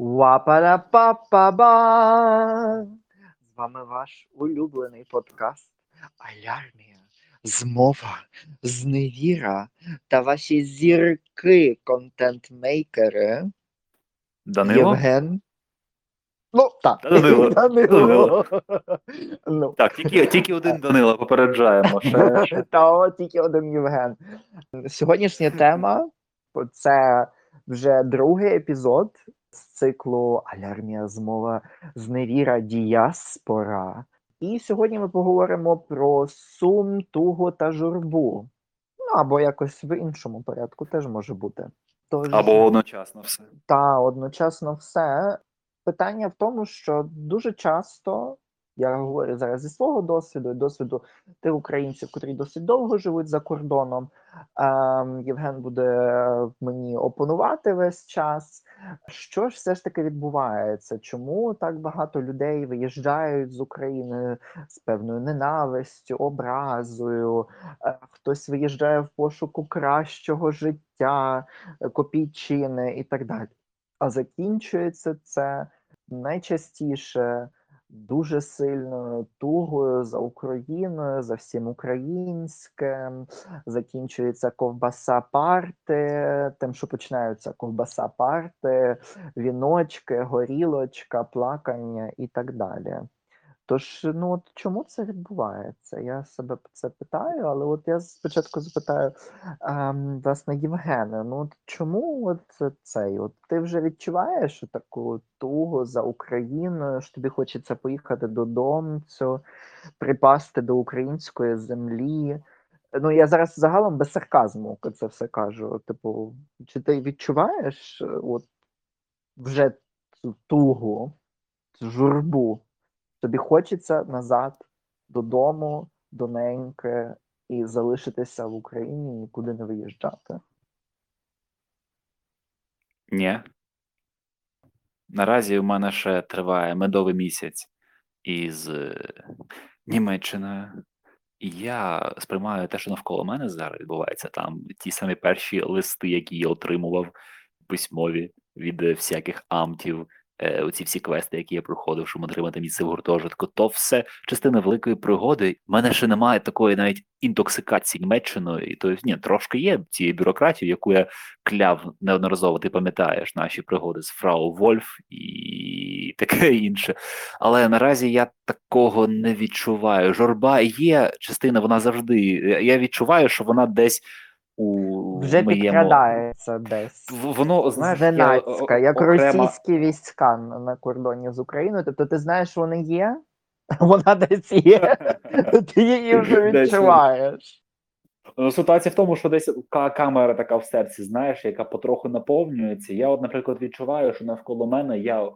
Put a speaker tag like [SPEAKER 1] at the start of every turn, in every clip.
[SPEAKER 1] Уапара-па-па-ба! З вами ваш улюблений подкаст Алярмія, Змова, Зневіра та ваші зірки, контент-мейкери
[SPEAKER 2] Данило?
[SPEAKER 1] Євген. Ну, так.
[SPEAKER 2] Данило.
[SPEAKER 1] Данило. Ну,
[SPEAKER 2] Так, тільки, тільки один Данило, попереджаємо. Ще.
[SPEAKER 1] Та от тільки один Євген. Сьогоднішня тема це вже другий епізод з циклу Алярмія змова зневіра діаспора. І сьогодні ми поговоримо про сум, тугу та журбу. Ну або якось в іншому порядку теж може бути. Тож,
[SPEAKER 2] Або одночасно все.
[SPEAKER 1] та одночасно все. Питання в тому, що дуже часто я говорю зараз зі свого досвіду, досвіду тих українців, котрі досить довго живуть за кордоном. Ем, Євген буде мені опонувати весь час. Що ж все ж таки відбувається? Чому так багато людей виїжджають з України з певною ненавистю, образою? Е, Хтось виїжджає в пошуку кращого життя, е, копійчини і так далі. А закінчується це найчастіше дуже сильною тугою за Україною, за всім українським. Закінчується ковбаса парти, тим, що починаються ковбаса парти, віночки, горілочка, плакання і так далі. Тож, ну от чому це відбувається? Я себе це питаю, але от я спочатку запитаю ем, власне Євгена, ну от чому от цей? От ти вже відчуваєш таку тугу за Україною, що тобі хочеться поїхати додому, припасти до української землі? Ну, я зараз загалом без сарказму це все кажу. Типу, чи ти відчуваєш от вже цю тугу, цю журбу? Тобі хочеться назад додому, до неньки, і залишитися в Україні, нікуди не виїжджати.
[SPEAKER 2] Ні. Наразі у мене ще триває медовий місяць із е, Німеччиною. І я сприймаю те, що навколо мене зараз відбувається там ті самі перші листи, які я отримував письмові від е, всяких амтів, е, оці всі квести, які я проходив, щоб отримати місце в гуртожитку, то все частина великої пригоди. У мене ще немає такої навіть інтоксикації Німеччиною, і то ні, трошки є цієї бюрократії, яку я кляв неодноразово. Ти пам'ятаєш наші пригоди з Фрау Вольф і таке інше. Але наразі я такого не відчуваю. Журба є частина, вона завжди. Я відчуваю, що вона десь у
[SPEAKER 1] Вже
[SPEAKER 2] моєму
[SPEAKER 1] підкрадається десь.
[SPEAKER 2] Воно знаєш,
[SPEAKER 1] Зненацька,
[SPEAKER 2] о-
[SPEAKER 1] як
[SPEAKER 2] окремо-
[SPEAKER 1] російські війська на, на кордоні з Україною. Тобто ти знаєш, вони є, вона десь є, ти її вже відчуваєш.
[SPEAKER 2] Ну, ситуація в тому, що десь камера така в серці, знаєш, яка потроху наповнюється. Я, от, наприклад, відчуваю, що навколо мене я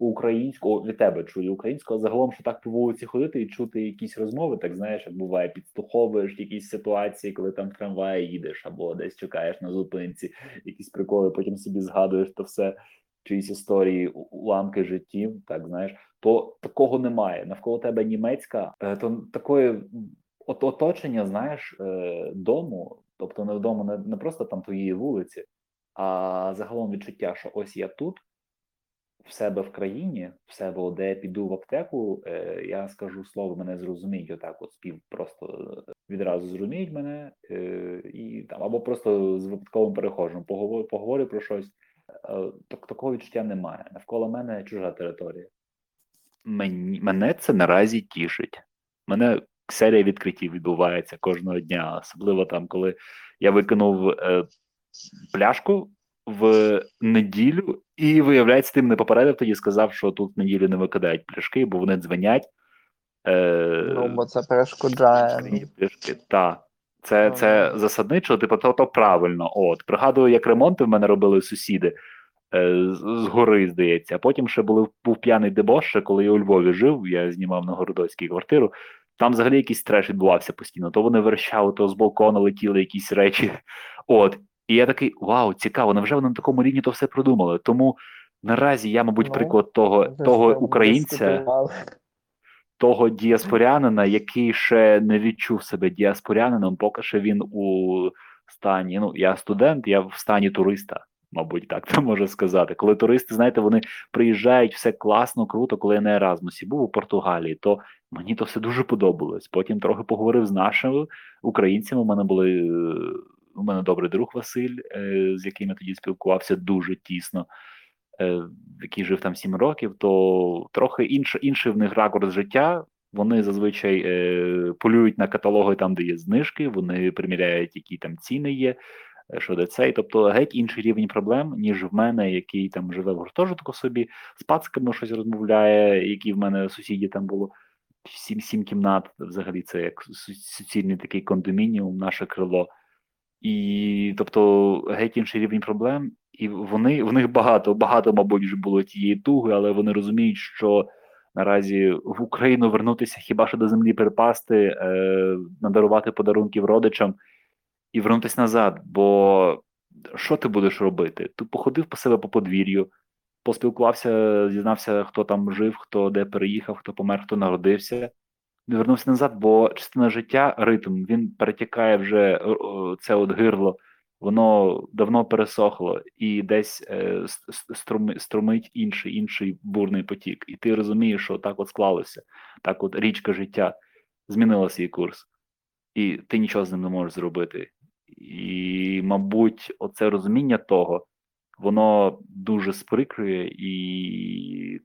[SPEAKER 2] українського від тебе чую українського, загалом, що так по вулиці ходити і чути якісь розмови, так знаєш, як буває, підслуховуєш якісь ситуації, коли там в трамваї їдеш або десь чекаєш на зупинці, якісь приколи, потім собі згадуєш то все, чиїсь історії, уламки життів, так знаєш, то такого немає. Навколо тебе німецька, е, то такої от оточення, знаєш, е, дому, тобто не вдома, не, не просто там твоєї вулиці, а загалом відчуття, що ось я тут, в себе в країні, в себе, де я піду в аптеку, е, я скажу слово, мене зрозуміють, отак от спів просто е, відразу зрозуміють мене, е, і там або просто з випадковим перехожим поговорю, поговорю про щось. Так, такого відчуття немає. Навколо мене чужа територія. Мені, мене це наразі тішить. Мене серія відкриттів відбувається кожного дня, особливо там, коли я викинув е, пляшку в неділю, і виявляється, тим не попередив тоді сказав, що тут в неділю не викидають пляшки, бо вони дзвонять. Е,
[SPEAKER 1] Ну, бо це перешкоджає.
[SPEAKER 2] Пляшки. Так. Це,
[SPEAKER 1] Ну,
[SPEAKER 2] це
[SPEAKER 1] ну.
[SPEAKER 2] засадничо, типу, то, то правильно. От. Пригадую, як ремонти в мене робили сусіди е, з, з гори, здається. А потім ще були, був п'яний дебош, ще коли я у Львові жив, я знімав на Городоцькій квартиру. Там взагалі якийсь треш відбувався постійно. То вони верещали, то з балкона летіли якісь речі. От. І я такий: вау, цікаво, невже вони на такому рівні то все продумали? Тому наразі я, мабуть,
[SPEAKER 1] Ну,
[SPEAKER 2] приклад того, того українця того діаспорянина, який ще не відчув себе діаспорянином, поки що він у стані. Ну, я студент, я в стані туриста. мабуть, так це можна сказати. Коли туристи, знаєте, вони приїжджають, все класно, круто, коли я на Еразмусі був у Португалії, то мені то все дуже подобалось. Потім трохи поговорив з нашими українцями. У мене були е, у мене добрий друг Василь, е, з яким я тоді спілкувався дуже тісно, е, який жив там сім років, то трохи інше, інший в них ракурс життя. Вони зазвичай е, полюють на каталоги там, де є знижки, вони приміряють, які там ціни є, що де цей. Тобто геть інший рівень проблем, ніж в мене, який там живе в гуртожитку собі, з пацками щось розмовляє, які в мене сусіді там було. Сім сім кімнат, взагалі, це як суцільний такий кондомініум, наше крило. І тобто геть інший рівень проблем, і вони в них багато, багато, мабуть, вже було тієї туги, але вони розуміють, що наразі в Україну вернутися хіба що до землі припасти, е, надарувати подарунків родичам і вернутися назад. Бо що ти будеш робити? Ти походив по себе по подвір'ю, поспілкувався, дізнався, хто там жив, хто де переїхав, хто помер, хто народився. Вернувся назад, бо частина життя, ритм, він перетікає вже о, це от гирло, воно давно пересохло, і десь е, с- с- струми, струмить інший, інший бурний потік. І ти розумієш, що так от склалося, так от річка життя змінила свій курс, і ти нічого з ним не можеш зробити. І, мабуть, оце розуміння того, воно дуже сприкрує і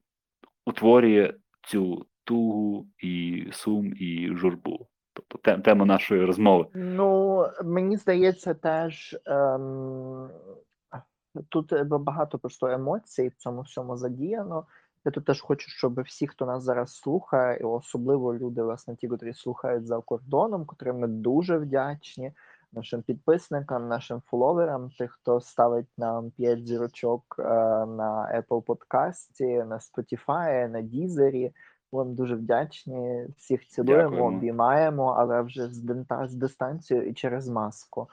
[SPEAKER 2] утворює цю тугу і сум, і журбу. Тобто те- тема нашої розмови.
[SPEAKER 1] Ну, мені здається, теж ем, тут е, багато просто емоцій в цьому всьому задіяно. Я тут теж хочу, щоб всі, хто нас зараз слухає, і особливо люди, власне, ті, котрі слухають за кордоном, котрим ми дуже вдячні, нашим підписникам, нашим фоловерам, тих, хто ставить нам 5 зірочок е, на Apple подкасті, на Spotify, на Дізері. Вам дуже вдячні. Всіх цілуємо,
[SPEAKER 2] Дякуємо.
[SPEAKER 1] обіймаємо, але вже з, дента- з дистанцією і через маску.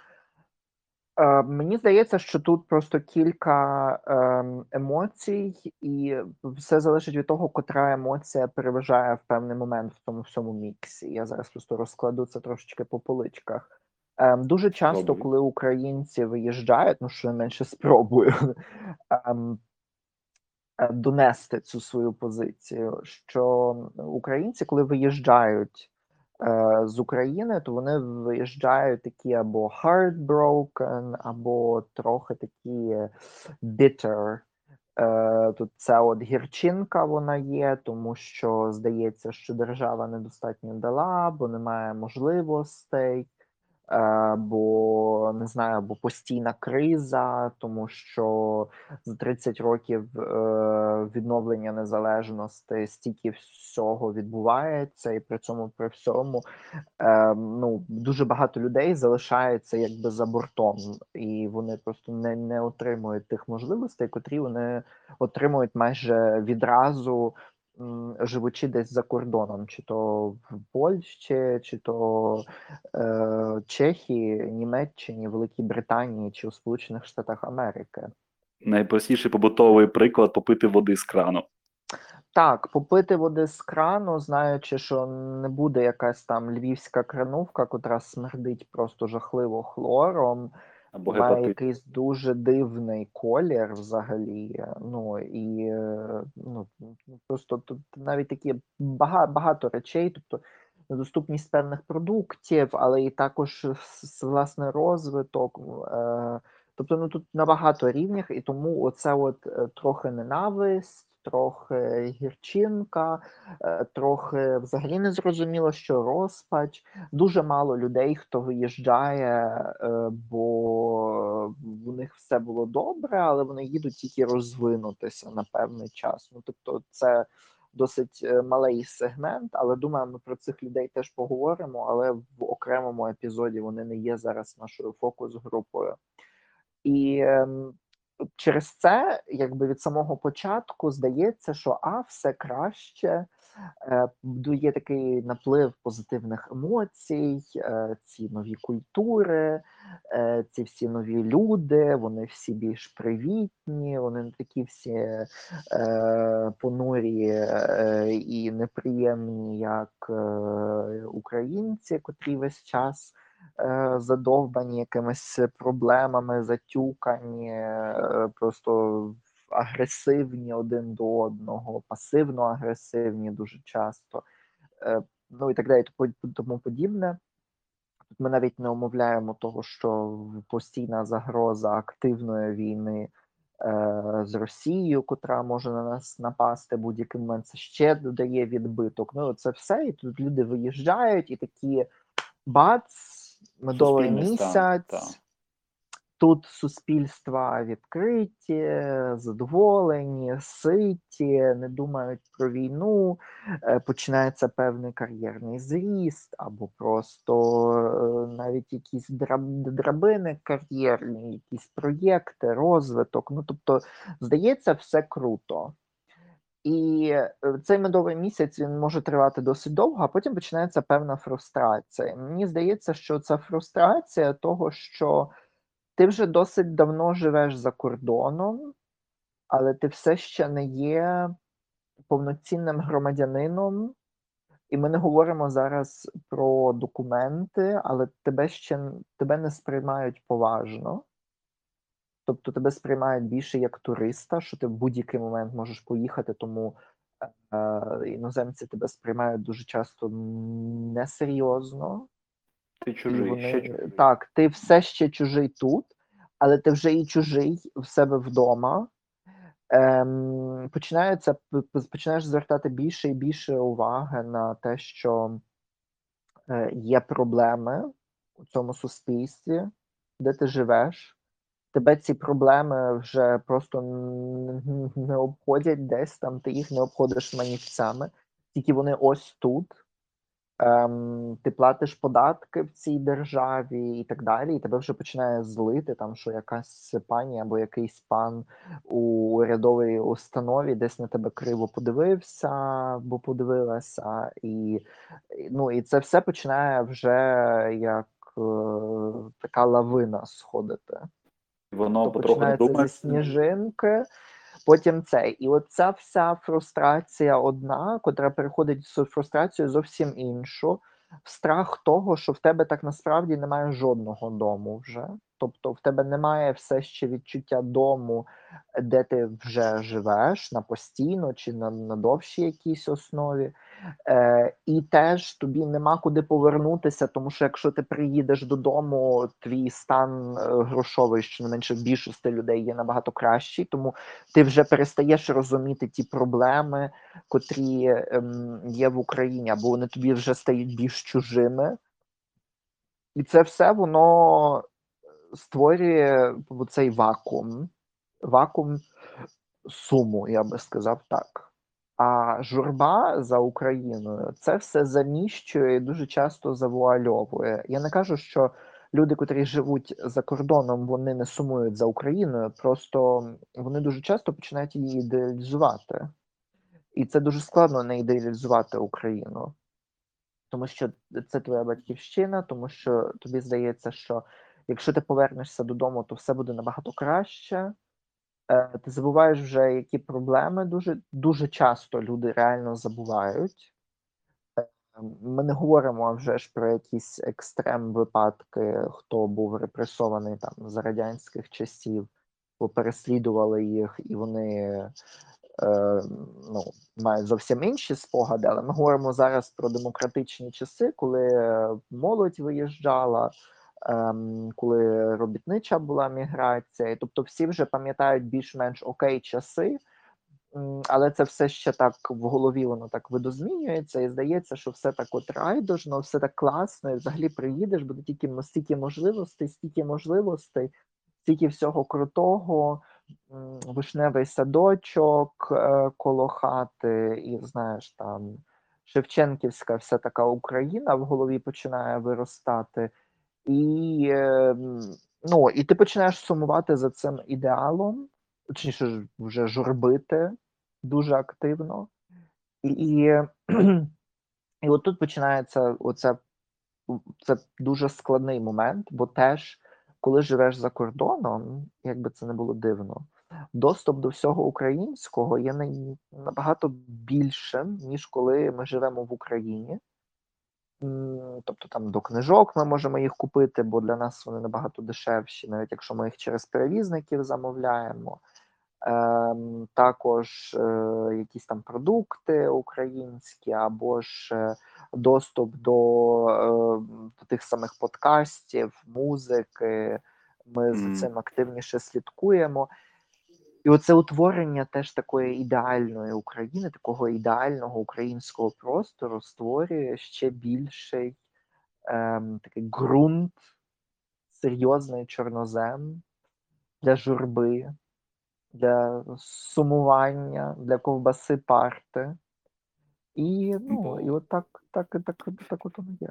[SPEAKER 1] Е, мені здається, що тут просто кілька ем, емоцій, і все залежить від того, котра емоція переважає в певний момент в тому всьому міксі. Я зараз просто розкладу це трошечки по поличках. Ем, дуже часто, коли українці виїжджають, ну щонайменше спробую, ем, е, донести цю свою позицію, що українці, коли виїжджають е, з України, то вони виїжджають такі або heartbroken, або трохи такі bitter. Е, Тут ця от гірчинка вона є, тому що здається, що держава недостатньо дала, бо немає можливостей, е, бо не знаю, або постійна криза, тому що за 30 років е, відновлення незалежності стільки всього відбувається, і при цьому при всьому е, ну дуже багато людей залишається якби за бортом, і вони просто не, не отримують тих можливостей, котрі вони отримують майже відразу. Живучи десь за кордоном, чи то в Польщі, чи то е, Чехії, Німеччині, Великій Британії чи у Сполучених Штатах Америки.
[SPEAKER 2] Найпростіший побутовий приклад попити води з крану.
[SPEAKER 1] Так, попити води з крану, знаючи, що не буде якась там львівська кранувка, котра смердить просто жахливо хлором,
[SPEAKER 2] Або
[SPEAKER 1] має якийсь дуже дивний колір взагалі. Ну і е, ну просто тут навіть такі багато, багато речей, тобто недоступність певних продуктів, але і також власне розвиток. Е, тобто, ну тут на багато рівнях, і тому оце от е, трохи ненависть. Трохи гірчинка, е, трохи взагалі не зрозуміло, що розпач. Дуже мало людей, хто виїжджає, е, бо у них все було добре, але вони їдуть тільки розвинутися на певний час. Ну тобто, це досить е, малий сегмент, але думаю, ми про цих людей теж поговоримо. Але в окремому епізоді вони не є зараз нашою фокус-групою. І ем, через це, якби від самого початку, здається, що а все краще. Е, Є такий наплив позитивних емоцій, е, ці нові культури, е, ці всі нові люди, вони всі більш привітні, вони не такі всі понурі і неприємні, як українці, котрі весь час задовбані якимись проблемами, затюкані, е, просто агресивні один до одного, пасивно-агресивні дуже часто, е, ну і так далі, тому подібне. Тут ми навіть не умовляємо того, що постійна загроза активної війни е, з Росією, котра може на нас напасти будь-який момент, це ще додає відбиток. Ну це все, і тут люди виїжджають, і такі бац, медовий місяць.
[SPEAKER 2] так.
[SPEAKER 1] Тут суспільства відкриті, задоволені, ситі, не думають про війну, е, починається певний кар'єрний зріст, або просто е, навіть якісь драб- драбини кар'єрні, якісь проєкти, розвиток. Ну тобто, здається, все круто. І е, цей медовий місяць він може тривати досить довго, а потім починається певна фрустрація. Мені здається, що це фрустрація того, що ти вже досить давно живеш за кордоном, але ти все ще не є повноцінним громадянином. І ми не говоримо зараз про документи, але тебе ще тебе не сприймають поважно. Тобто тебе сприймають більше як туриста, що ти в будь-який момент можеш поїхати, тому е, е, іноземці тебе сприймають дуже часто несерйозно.
[SPEAKER 2] Ти чужий,
[SPEAKER 1] вони
[SPEAKER 2] ще чужий.
[SPEAKER 1] так, ти все ще чужий тут, але ти вже і чужий в себе вдома. Ем, починається починаєш звертати більше і більше уваги на те, що е, є проблеми у цьому суспільстві, де ти живеш. Тебе ці проблеми вже просто не обходять десь там, ти їх не обходиш манівцями, тільки вони ось тут. Ем, ти платиш податки в цій державі і так далі, і тебе вже починає злити, там, що якась пані або якийсь пан у урядовій установі десь на тебе криво подивився або подивилася, і, ну, і це все починає вже як е, така лавина сходити.
[SPEAKER 2] Воно
[SPEAKER 1] То
[SPEAKER 2] потроху думає.
[SPEAKER 1] зі сніжинки, потім цей. І оця вся фрустрація одна, котра переходить в фрустрацію зовсім іншу, в страх того, що в тебе так насправді немає жодного дому вже. Тобто в тебе немає все ще відчуття дому, де ти вже живеш на постійно чи на, на довшій якійсь основі. Е, і теж тобі нема куди повернутися, тому що якщо ти приїдеш додому, твій стан е, грошовий, що не менше більшості людей є набагато кращий, тому ти вже перестаєш розуміти ті проблеми, котрі ем, є в Україні, або вони тобі вже стають більш чужими. І це все воно створює цей вакуум, вакуум суму, я би сказав так. А журба за Україною це все заміщує і дуже часто завуальовує. Я не кажу, що люди, котрі живуть за кордоном, вони не сумують за Україною, просто вони дуже часто починають її ідеалізувати. І це дуже складно не ідеалізувати Україну, тому що це твоя батьківщина, тому що тобі здається, що якщо ти повернешся додому, то все буде набагато краще. Е, Ти забуваєш вже, які проблеми дуже дуже часто люди реально забувають. Е, Ми не говоримо вже ж про якісь екстрем випадки, хто був репресований там за радянських часів, бо переслідували їх, і вони е, ну, мають зовсім інші спогади. Але ми говоримо зараз про демократичні часи, коли молодь виїжджала коли робітнича була міграція, тобто всі вже пам'ятають більш-менш окей часи, але це все ще так в голові воно так видозмінюється, і здається, що все так от райдужно, все так класно, і взагалі приїдеш, буде тільки стільки можливостей, стільки можливостей, стільки всього крутого. Вишневий садочок е, коло хати, і знаєш там Шевченківська вся така Україна в голові починає виростати. І, е, ну, і ти починаєш сумувати за цим ідеалом, точніше вже журбити дуже активно. І, і, от тут починається оце, це дуже складний момент, бо теж, коли живеш за кордоном, як би це не було дивно, доступ до всього українського є набагато більшим, ніж коли ми живемо в Україні. Тобто там до книжок ми можемо їх купити, бо для нас вони набагато дешевші, навіть якщо ми їх через перевізників замовляємо. Ем, також е, якісь там продукти українські, або ж е, доступ до, е, до тих самих подкастів, музики. Ми
[SPEAKER 2] Мгм.
[SPEAKER 1] за цим активніше слідкуємо. І оце утворення теж такої ідеальної України, такого ідеального українського простору створює ще більший ем, такий ґрунт, серйозний чорнозем для журби, для сумування, для ковбаси парти. І ну, і от так, так, так, так, от воно є.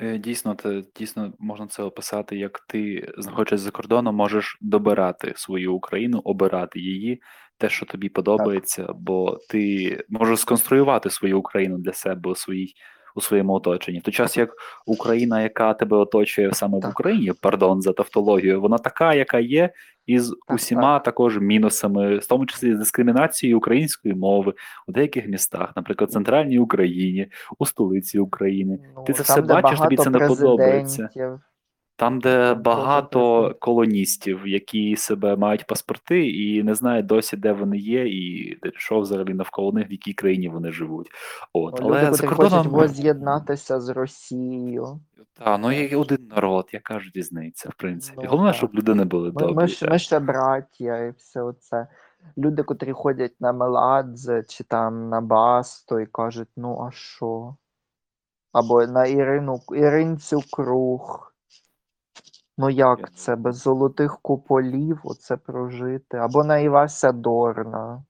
[SPEAKER 2] Е, Дійсно, це дійсно можна це описати, як ти, знаходячись за кордоном, можеш добирати свою Україну, обирати її, те, що тобі подобається, бо ти можеш сконструювати свою Україну для себе у своїй у своєму оточенні. В той час як Україна, яка тебе оточує саме в Україні, пардон за тавтологію, вона така, яка є, із усіма також мінусами, в тому числі з дискримінацією української мови у деяких містах, наприклад, в центральній Україні, у столиці України.
[SPEAKER 1] Ну,
[SPEAKER 2] Ти це
[SPEAKER 1] там,
[SPEAKER 2] все бачиш, тобі це не подобається. Там, де багато колоністів, які себе мають паспорти і не знають досі, де вони є, і що взагалі навколо них, в якій країні вони живуть. От,
[SPEAKER 1] Ну, Люди,
[SPEAKER 2] за кордоном
[SPEAKER 1] воз'єднатися з Росією.
[SPEAKER 2] та, ну є один народ, яка ж різниця, в принципі.
[SPEAKER 1] Ну,
[SPEAKER 2] Головне,
[SPEAKER 1] так.
[SPEAKER 2] щоб люди не були
[SPEAKER 1] Ми,
[SPEAKER 2] добрі.
[SPEAKER 1] ми, ж, ми ще браття і все оце. Люди, котрі ходять на Меладзе чи там на Басто і кажуть, ну а що? Або на Ірину, Іринцю Круг. Ну як це? Без золотих куполів оце прожити? Або на Івася Дорна.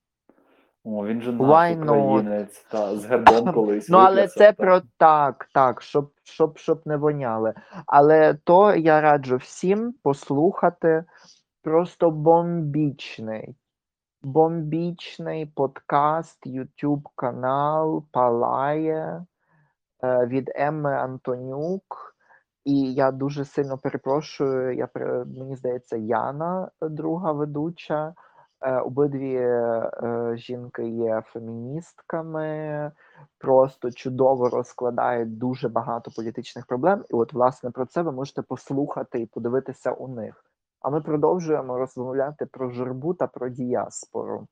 [SPEAKER 2] О, він же наш українець, та, з гербом колись.
[SPEAKER 1] Ну, але це
[SPEAKER 2] так.
[SPEAKER 1] про так, так, щоб, щоб, щоб не воняли. Але то я раджу всім послухати просто бомбічний. Бомбічний подкаст, YouTube канал Палає е, від Емми Антонюк. І я дуже сильно перепрошую. Я мені здається, Яна, е, друга ведуча. Е, Обидві е, жінки є феміністками, просто чудово розкладають дуже багато політичних проблем. І от, власне, про це ви можете послухати і подивитися у них. А ми продовжуємо розмовляти про журбу та про діаспору.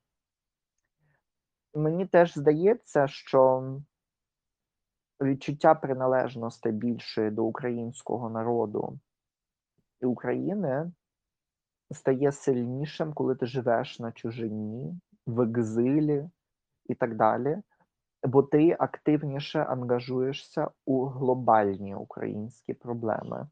[SPEAKER 1] Мені теж здається, що відчуття приналежності більшої до українського народу і України стає сильнішим, коли ти живеш на чужині, в екзилі і так далі, бо ти активніше ангажуєшся у глобальні українські проблеми.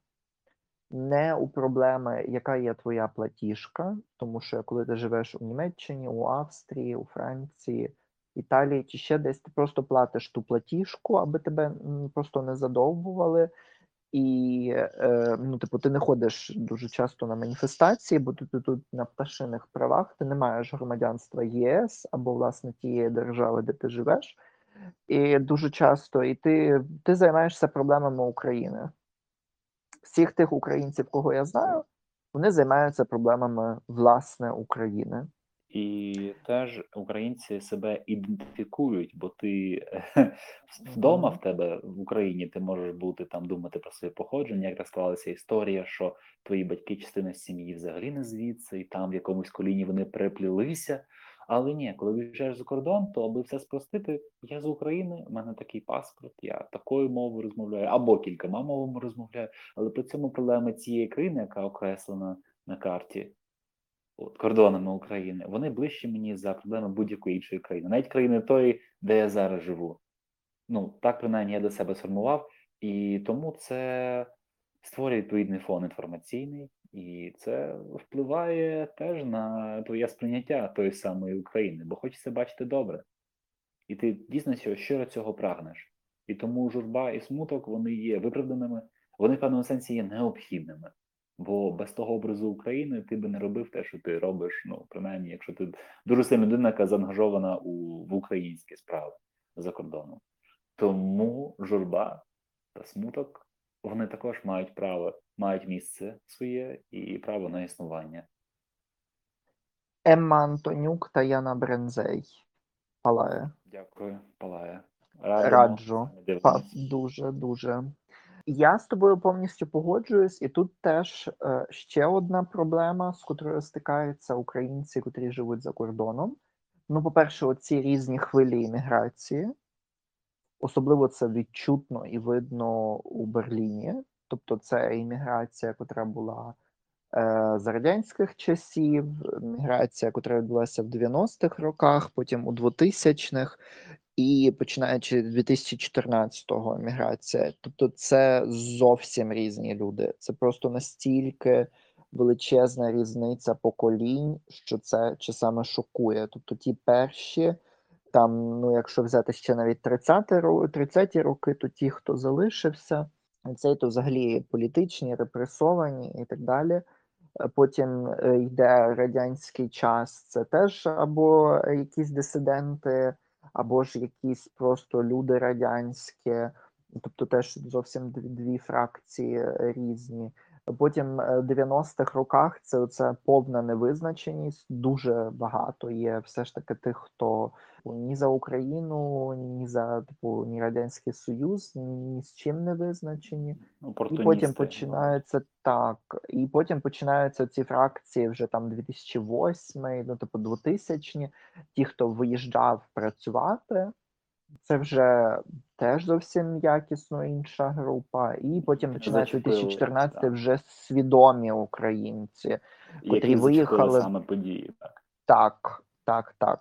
[SPEAKER 1] Не у проблеми, яка є твоя платіжка, тому що коли ти живеш у Німеччині, у Австрії, у Франції, Італії чи ще десь, ти просто платиш ту платіжку, аби тебе просто не задовбували. І е, ну, типу, ти не ходиш дуже часто на маніфестації, бо ти ти тут на пташиних правах, ти не маєш громадянства ЄС або власне тієї держави, де ти живеш. І дуже часто і ти, ти займаєшся проблемами України. Всіх тих українців, кого я знаю, вони займаються проблемами власне України.
[SPEAKER 2] І теж українці себе ідентифікують, бо ти вдома в тебе в Україні ти можеш бути там, думати про своє походження, як розклалася історія, що твої батьки частина сім'ї взагалі не звідси, і там в якомусь коліні вони переплілися. Але ні, коли виїжджаєш за кордон, то аби все спростити, я з України, у мене такий паспорт, я такою мовою розмовляю, або кількома мовами розмовляю, але при цьому проблеми цієї країни, яка окреслена на карті, кордонами України, вони ближчі мені за проблеми будь-якої іншої країни, навіть країни тої, де я зараз живу. Ну, так принаймні я для себе сформував, і тому це створює відповідний фон інформаційний, і це впливає теж на твоє сприйняття тої самої України, бо хочеться бачити добре. І ти дійсно щиро цього прагнеш. І тому журба і смуток вони є виправданими, вони в певному сенсі є необхідними. Бо без того образу України ти би не робив те, що ти робиш, ну, принаймні, якщо ти дуже сильна людина, яка заангажована у, в українські справи за кордоном. Тому журба та смуток вони також мають право, мають місце своє і право на існування.
[SPEAKER 1] Емма Антонюк та Яна Брензей. Палає.
[SPEAKER 2] Дякую. Радимо.
[SPEAKER 1] Раджу. Па- Дуже, дуже. Я з тобою повністю погоджуюсь, і тут теж е, ще одна проблема, з котрою стикаються українці, котрі живуть за кордоном. Ну, по-перше, оці різні хвилі імміграції, особливо це відчутно і видно у Берліні. Тобто, це імміграція, котра була е, з радянських часів, міграція, котра відбулася в 90-х роках, потім у 2000-х, і починаючи з 2014-го міграція. Тобто, це зовсім різні люди. Це просто настільки величезна різниця поколінь, що це часами шокує. Тобто, ті перші. Там, ну, якщо взяти ще навіть 30 ро- 30-ті роки, то ті, хто залишився, цей то взагалі політичні, репресовані і так далі. Потім е, йде радянський час, це теж або якісь дисиденти, або ж якісь просто люди радянські, тобто теж зовсім дві, фракції різні. Потім е, в 90-х роках це оце повна невизначеність. Дуже багато є все ж таки тих, хто ні за Україну, ні за типу ні Радянський Союз, ні з чим не визначені. І потім починається так, і потім починаються ці фракції вже там 2008, ну типу 2000 ті, хто виїжджав працювати, це вже теж зовсім якісно інша група. І потім починається
[SPEAKER 2] Зачепили,
[SPEAKER 1] 2014
[SPEAKER 2] так.
[SPEAKER 1] вже свідомі українці.
[SPEAKER 2] які
[SPEAKER 1] котрі виїхали.
[SPEAKER 2] саме події. Так.
[SPEAKER 1] Так, так, так.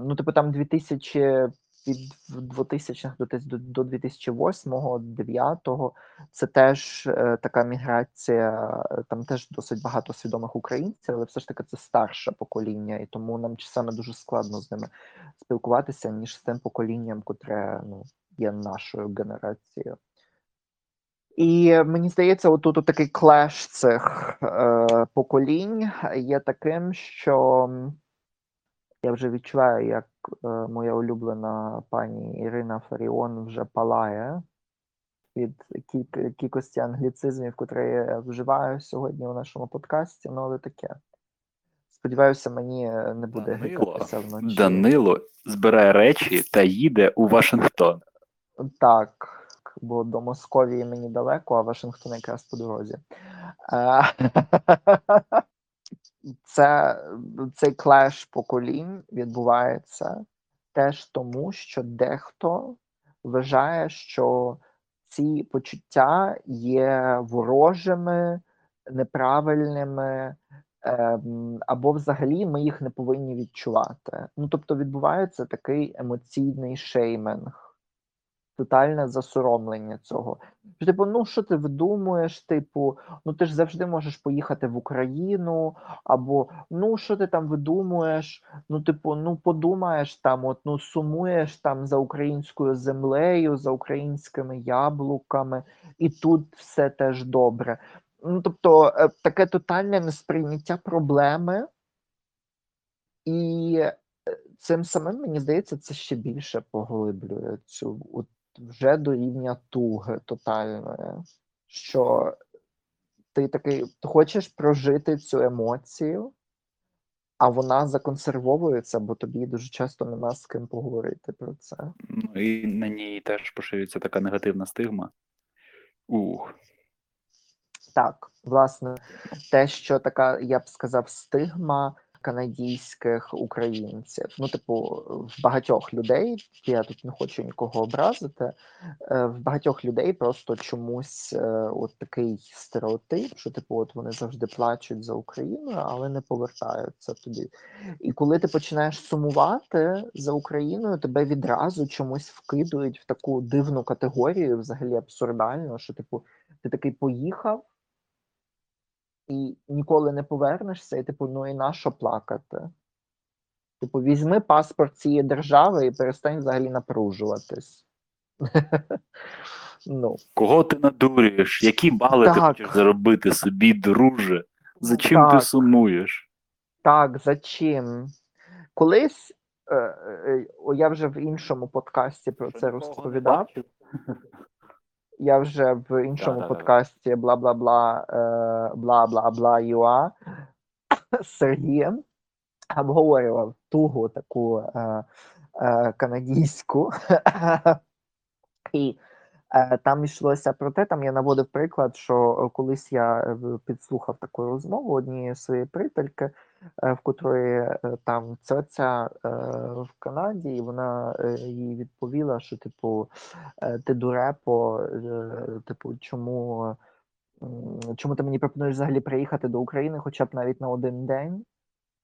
[SPEAKER 1] Ну, типу, там 2000 від 2000-х до, тис- до, до 2008-го, 9-го, це теж е, така міграція, е, там теж досить багато свідомих українців, але все ж таки це старше покоління, і тому нам часами дуже складно з ними спілкуватися, ніж з тим поколінням, котре ну, є нашою генерацією. І мені здається, отут такий клеш цих е, поколінь є таким, що я вже відчуваю, як е, моя улюблена пані Ірина Фаріон вже палає від кіль- кількості англіцизмів, котрі я вживаю сьогодні у нашому подкасті, ну але таке. Сподіваюся, мені не буде гикатися вночі.
[SPEAKER 2] Данило збирає речі та їде у Вашингтон.
[SPEAKER 1] Так, бо до Московії мені далеко, а Вашингтон якраз по дорозі. Це, цей клеш поколінь відбувається теж тому, що дехто вважає, що ці почуття є ворожими, неправильними, ем, або взагалі ми їх не повинні відчувати. Ну тобто відбувається такий емоційний шейминг тотальне засоромлення цього. Типу, ну що ти видумуєш? Типу, ну ти ж завжди можеш поїхати в Україну, або ну що ти там видумуєш? Ну, типу, ну подумаєш там, от ну сумуєш там за українською землею, за українськими яблуками, і тут все теж добре. Ну, тобто, е, таке тотальне несприйняття проблеми, і е, цим самим, мені здається, це ще більше поглиблює цю от вже до рівня туги тотальної, що ти такий ти хочеш прожити цю емоцію, а вона законсервовується, бо тобі дуже часто нема з ким поговорити про це.
[SPEAKER 2] Ну і на ній теж поширюється така негативна стигма. Ух.
[SPEAKER 1] Так, власне, те, що така, я б сказав, стигма канадійських українців. Ну, типу, в багатьох людей, я тут не хочу нікого образити, е, в багатьох людей просто чомусь е, от такий стереотип, що типу, от вони завжди плачуть за Україну, але не повертаються туди. І коли ти починаєш сумувати за Україною, тебе відразу чомусь вкидують в таку дивну категорію, взагалі абсурдально, що типу, ти такий поїхав і ніколи не повернешся, і типу, ну і на що плакати? Типу, візьми паспорт цієї держави і перестань взагалі напружуватись. ну,
[SPEAKER 2] Кого ти надурюєш? Які бали ти хочеш заробити собі, друже? За чим ти сумуєш?
[SPEAKER 1] так, за чим? Колись е, е, я вже в іншому подкасті про це розповідав. Я вже в іншому
[SPEAKER 2] Да-да-да.
[SPEAKER 1] подкасті бла бла бла е, бла бла бла юа з Сергієм обговорював тугу таку е, е, канадійську І е, там йшлося про те, там я наводив приклад, що колись я е, підслухав таку розмову однієї своєї приятельки, е, в котрої е, там цьоця е, в Канаді, і вона е, їй відповіла, що типу, е, ти дурепо, е, типу, чому, чому ти мені пропонуєш взагалі приїхати до України, хоча б навіть на один день.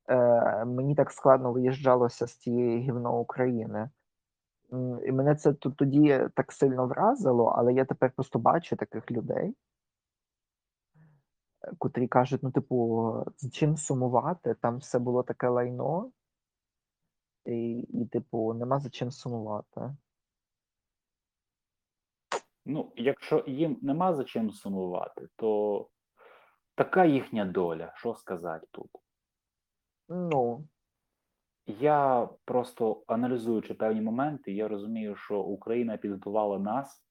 [SPEAKER 1] Е, мені так складно виїжджалося з тієї гівно України. І мене це тоді так сильно вразило, але я тепер просто бачу таких людей, е, котрі кажуть: ну, типу, з чим сумувати? Там все було таке лайно, і, і типу, нема за чим сумувати.
[SPEAKER 2] Ну, якщо їм нема за чим сумувати, то така їхня доля, що сказати тут.
[SPEAKER 1] Ну,
[SPEAKER 2] Я просто аналізуючи певні моменти, я розумію, що Україна підготувала нас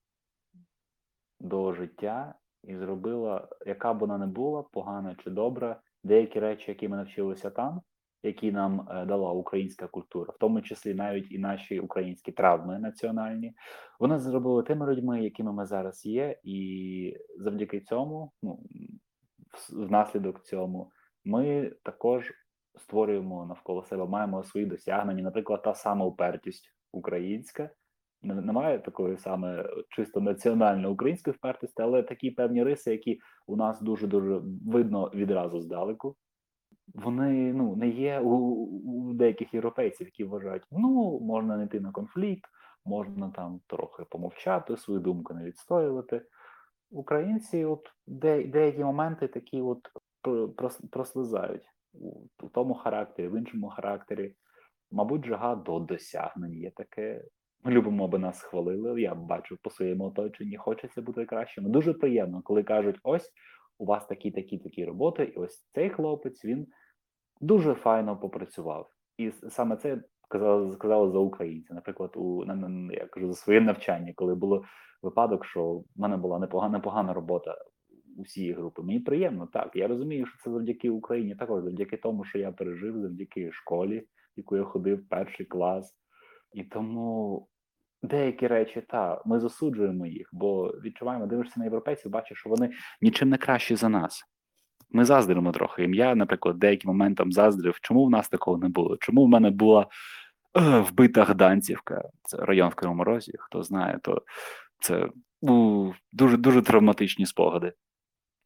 [SPEAKER 2] до життя і зробила, яка б вона не була, погана чи добра, деякі речі, які ми навчилися там, які нам е, дала українська культура, в тому числі навіть і наші українські травми національні, вони зробили тими людьми, якими ми зараз є, і завдяки цьому, ну внаслідок цьому, ми також створюємо навколо себе, маємо свої досягнення, наприклад, та сама упертість українська. Не- Немає такої саме чисто національної української впертості, але такі певні риси, які у нас дуже дуже видно відразу здалеку. Вони ну не є у, у деяких європейців, які вважають, ну можна не йти на конфлікт, можна там трохи помовчати, свою думку не відстоювати. Українці, от де, деякі моменти такі от прослизають у тому характері, в іншому характері. Мабуть, жага до досягнень є таке. Любимо, аби нас хвалили. Я бачу по своєму оточенні, хочеться бути кращими. Дуже приємно, коли кажуть: ось у вас такі, такі, такі роботи, і ось цей хлопець він дуже файно попрацював. І саме це казали, сказали за українця. Наприклад, у я кажу за своє навчання, коли було випадок, що в мене була непогана, непогана робота усієї групи. Мені приємно, так. Я розумію, що це завдяки Україні, також завдяки тому, що я пережив, завдяки школі, в яку я ходив, перший клас. І тому деякі речі, та, ми засуджуємо їх, бо відчуваємо, дивишся на європейців, бачиш, що вони нічим не кращі за нас. Ми заздримо трохи. їм. Я, наприклад, деяким моментам заздрив, чому в нас такого не було? Чому в мене була е, вбита Гданцівка, це район в Кривому Розі, хто знає, то це у, дуже дуже травматичні спогади.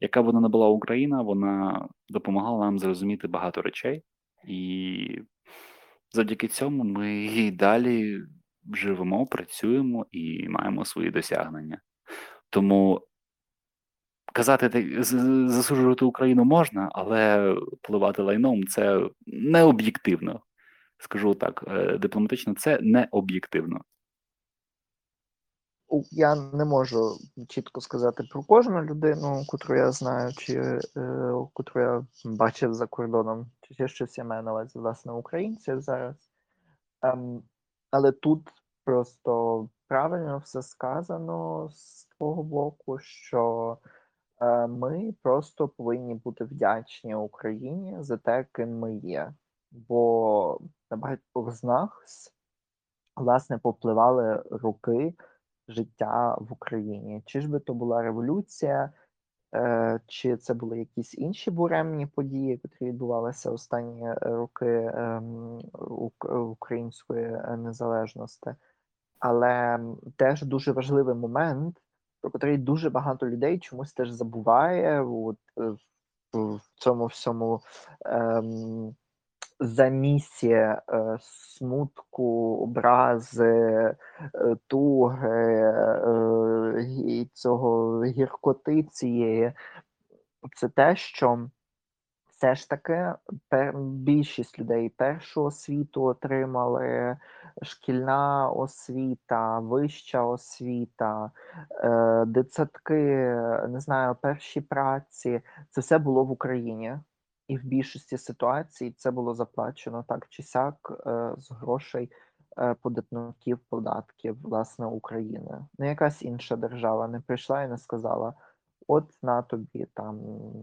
[SPEAKER 2] Яка б вона не була Україна, вона допомагала нам зрозуміти багато речей, і завдяки цьому ми і далі живемо, працюємо і маємо свої досягнення. Тому казати засуджувати Україну можна, але впливати лайном це не об'єктивно. Скажу так, е, дипломатично, це не об'єктивно.
[SPEAKER 1] я не можу чітко сказати про кожну людину, котру я знаю, чи е, котру я бачив за кордоном, чи ще щось я маю на увазі, власне, українців зараз. Ем, але тут просто правильно все сказано з твого боку, що е, ми просто повинні бути вдячні Україні за те, ким ми є. Бо на багатьох з нас власне попливали роки життя в Україні. Чи ж би то була революція, чи це були якісь інші буремні події, які відбувалися останні е, роки ем, української е, незалежності. Але теж дуже важливий момент, про який дуже багато людей чомусь теж забуває от, е, в цьому всьому ем, замісі е, смутку, образи, е, туги е, і цього гіркоти цієї. Це те, що все ж таки більшість людей першу освіту отримали, шкільна освіта, вища освіта, дитсадки, не знаю, перші праці. Це все було в Україні. І в більшості ситуацій це було заплачено так чи сяк е, з грошей е, податків, податків власне України. Не якась інша держава не прийшла і не сказала: от на тобі там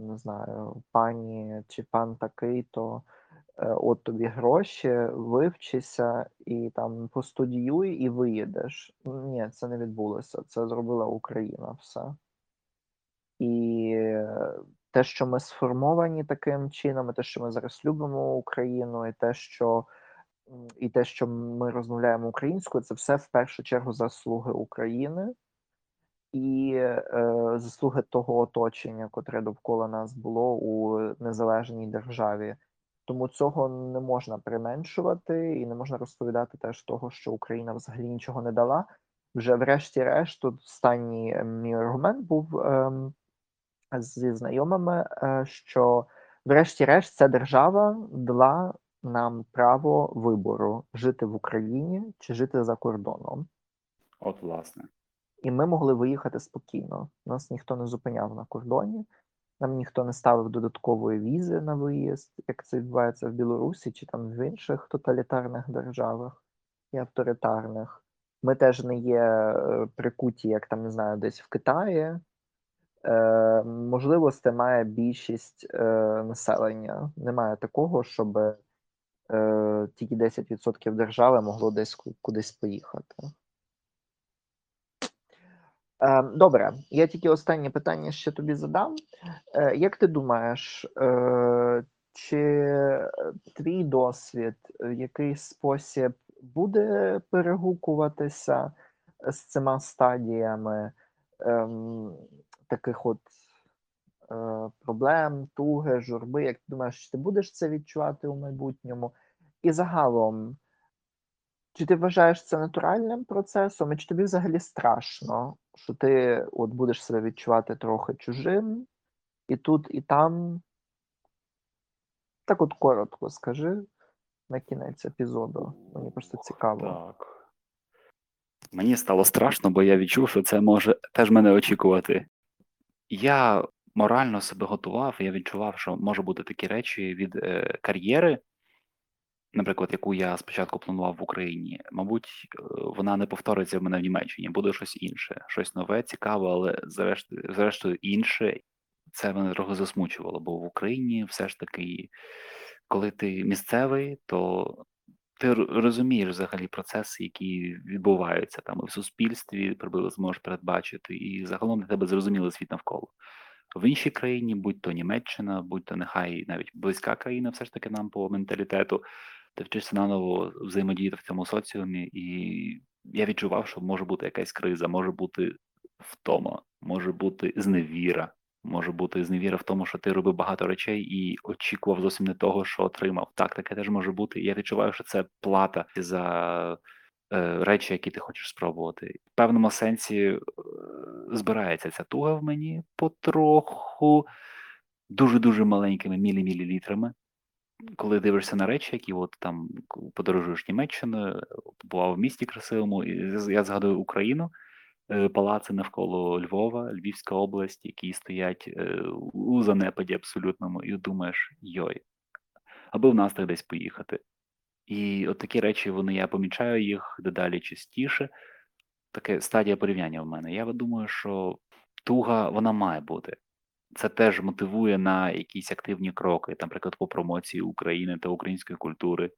[SPEAKER 1] не знаю, пані чи пан такий, то е, от тобі гроші, вивчися і там постудіюй і виїдеш. Ні, це не відбулося. Це зробила Україна все. І те, що ми сформовані таким чином, і те, що ми зараз любимо Україну, і те, що і те, що ми розмовляємо українською, це все в першу чергу заслуги України і е, заслуги того оточення, котре довкола нас було у незалежній державі. Тому цього не можна применшувати і не можна розповідати теж того, що Україна взагалі нічого не дала. Вже врешті-решт, останній е, мій аргумент був ем, зі знайомими, е, що врешті-решт ця держава дала нам право вибору жити в Україні чи жити за кордоном.
[SPEAKER 2] От, власне.
[SPEAKER 1] І ми могли виїхати спокійно. Нас ніхто не зупиняв на кордоні, нам ніхто не ставив додаткової візи на виїзд, як це відбувається в Білорусі чи там в інших тоталітарних державах і авторитарних. Ми теж не є е, прикуті, як там не знаю, десь в Китаї. Е, можливості має більшість е, населення. Немає такого, щоб е, тільки 10% держави могло десь кудись поїхати. Добре, я тільки останнє питання ще тобі задам. Як ти думаєш, чи твій досвід в якийсь спосіб буде перегукуватися з цими стадіями ем, таких от е, проблем, туги, журби? Як ти думаєш, чи ти будеш це відчувати у майбутньому? І загалом, чи ти вважаєш це натуральним процесом, і чи тобі взагалі страшно, що ти от будеш себе відчувати трохи чужим, і тут, і там? Так от коротко скажи на кінець епізоду. Мені просто цікаво.
[SPEAKER 2] Так. Мені стало страшно, бо я відчув, що це може теж мене очікувати. Я морально себе готував, я відчував, що може бути такі речі від е, кар'єри, наприклад, яку я спочатку планував в Україні. Мабуть, е, вона не повториться в мене в Німеччині, буде щось інше, щось нове, цікаве, але зрештою, зрештою інше. Це мене трохи засмучувало, бо в Україні все ж таки, коли ти місцевий, то ти розумієш взагалі процеси, які відбуваються там в суспільстві, приблизно зможеш передбачити, і загалом для тебе зрозумілий світ навколо. В іншій країні, будь то Німеччина, будь то нехай навіть близька країна, все ж таки нам по менталітету, ти вчишся наново взаємодіяти в цьому соціумі, і я відчував, що може бути якась криза, може бути втома, може бути зневіра, може бути зневіра в тому, що ти робив багато речей і очікував зовсім не того, що отримав. Так, таке теж може бути. Я відчуваю, що це плата за е, речі, які ти хочеш спробувати. В певному сенсі е, збирається ця туга в мені потроху, дуже-дуже маленькими мілі-мілілітрами. Коли дивишся на речі, які от там подорожуєш Німеччиною, побував в місті красивому, і я згадую Україну, палаци навколо Львова, Львівська область, які стоять е, у занепаді абсолютному, і думаєш, йой, аби в нас так десь поїхати. І от такі речі, вони я помічаю їх дедалі частіше. Таке стадія порівняння в мене. Я думаю, що туга вона має бути. Це теж мотивує на якісь активні кроки, наприклад, по промоції України та української культури.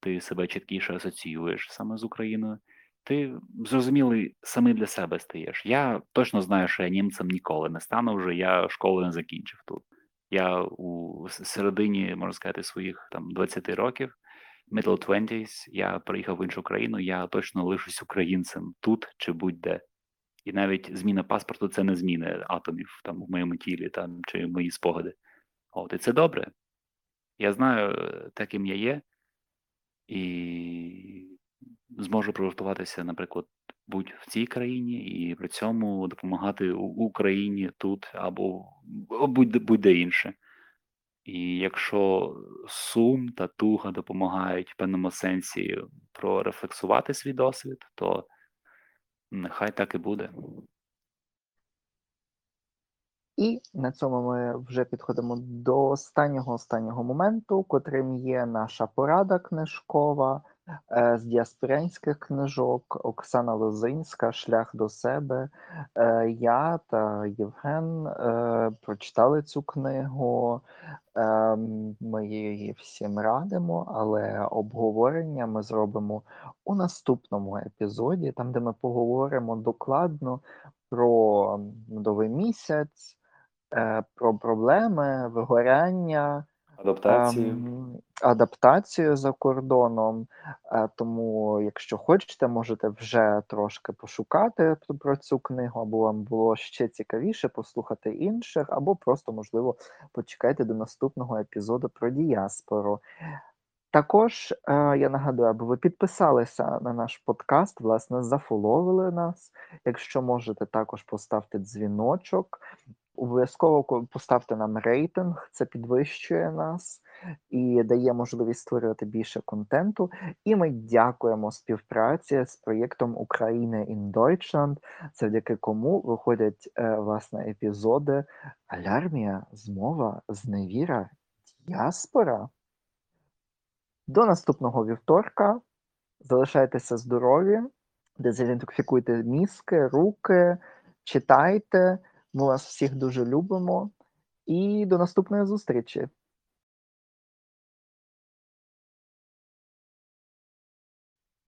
[SPEAKER 2] Ти себе чіткіше асоціюєш саме з Україною. Ти зрозумілий самий для себе стаєш. Я точно знаю, що я німцем ніколи не стану вже. Я школу не закінчив тут. Я у середині, можна сказати, своїх там 20 років, middle 20s, я приїхав в іншу країну, я точно лишусь українцем тут чи будь-де. І навіть зміна паспорту це не зміни атомів там в моєму тілі там, чи мої спогади. От, і це добре. Я знаю е, те, я є, і зможу прилаштуватися, наприклад, будь в цій країні, і при цьому допомагати Україні тут або будь-де інше. І якщо сум та туга допомагають в певному сенсі прорефлексувати свій досвід, то нехай так і буде.
[SPEAKER 1] І на цьому ми вже підходимо до останнього останнього моменту, котрим є наша порада книжкова. Е, з діаспорянських книжок, Оксана Лозинська «Шлях до себе». Е, Я та Євген е, прочитали цю книгу. Ем, Ми її всім радимо, але обговорення ми зробимо у наступному епізоді, там, де ми поговоримо докладно про медовий місяць, про проблеми, вигоряння,
[SPEAKER 2] Адаптацію.
[SPEAKER 1] Адаптацію за кордоном. Е, Тому, якщо хочете, можете вже трошки пошукати про- про цю книгу, або вам було ще цікавіше послухати інших, або просто, можливо, почекайте до наступного епізоду про діаспору. Також е, я нагадую, аби ви підписалися на наш подкаст, власне, зафоловили нас. Якщо можете, також поставте дзвіночок. Обов'язково поставте нам рейтинг, це підвищує нас і дає можливість створювати більше контенту. І ми дякуємо співпраці з проєктом України in Deutschland, завдяки кому виходять е, власне епізоди Алярмія, змова, зневіра, діаспора. До наступного вівторка. Залишайтеся здорові, дезінфікуйте мізки, руки, читайте. Ми вас всіх дуже любимо. І до наступної зустрічі.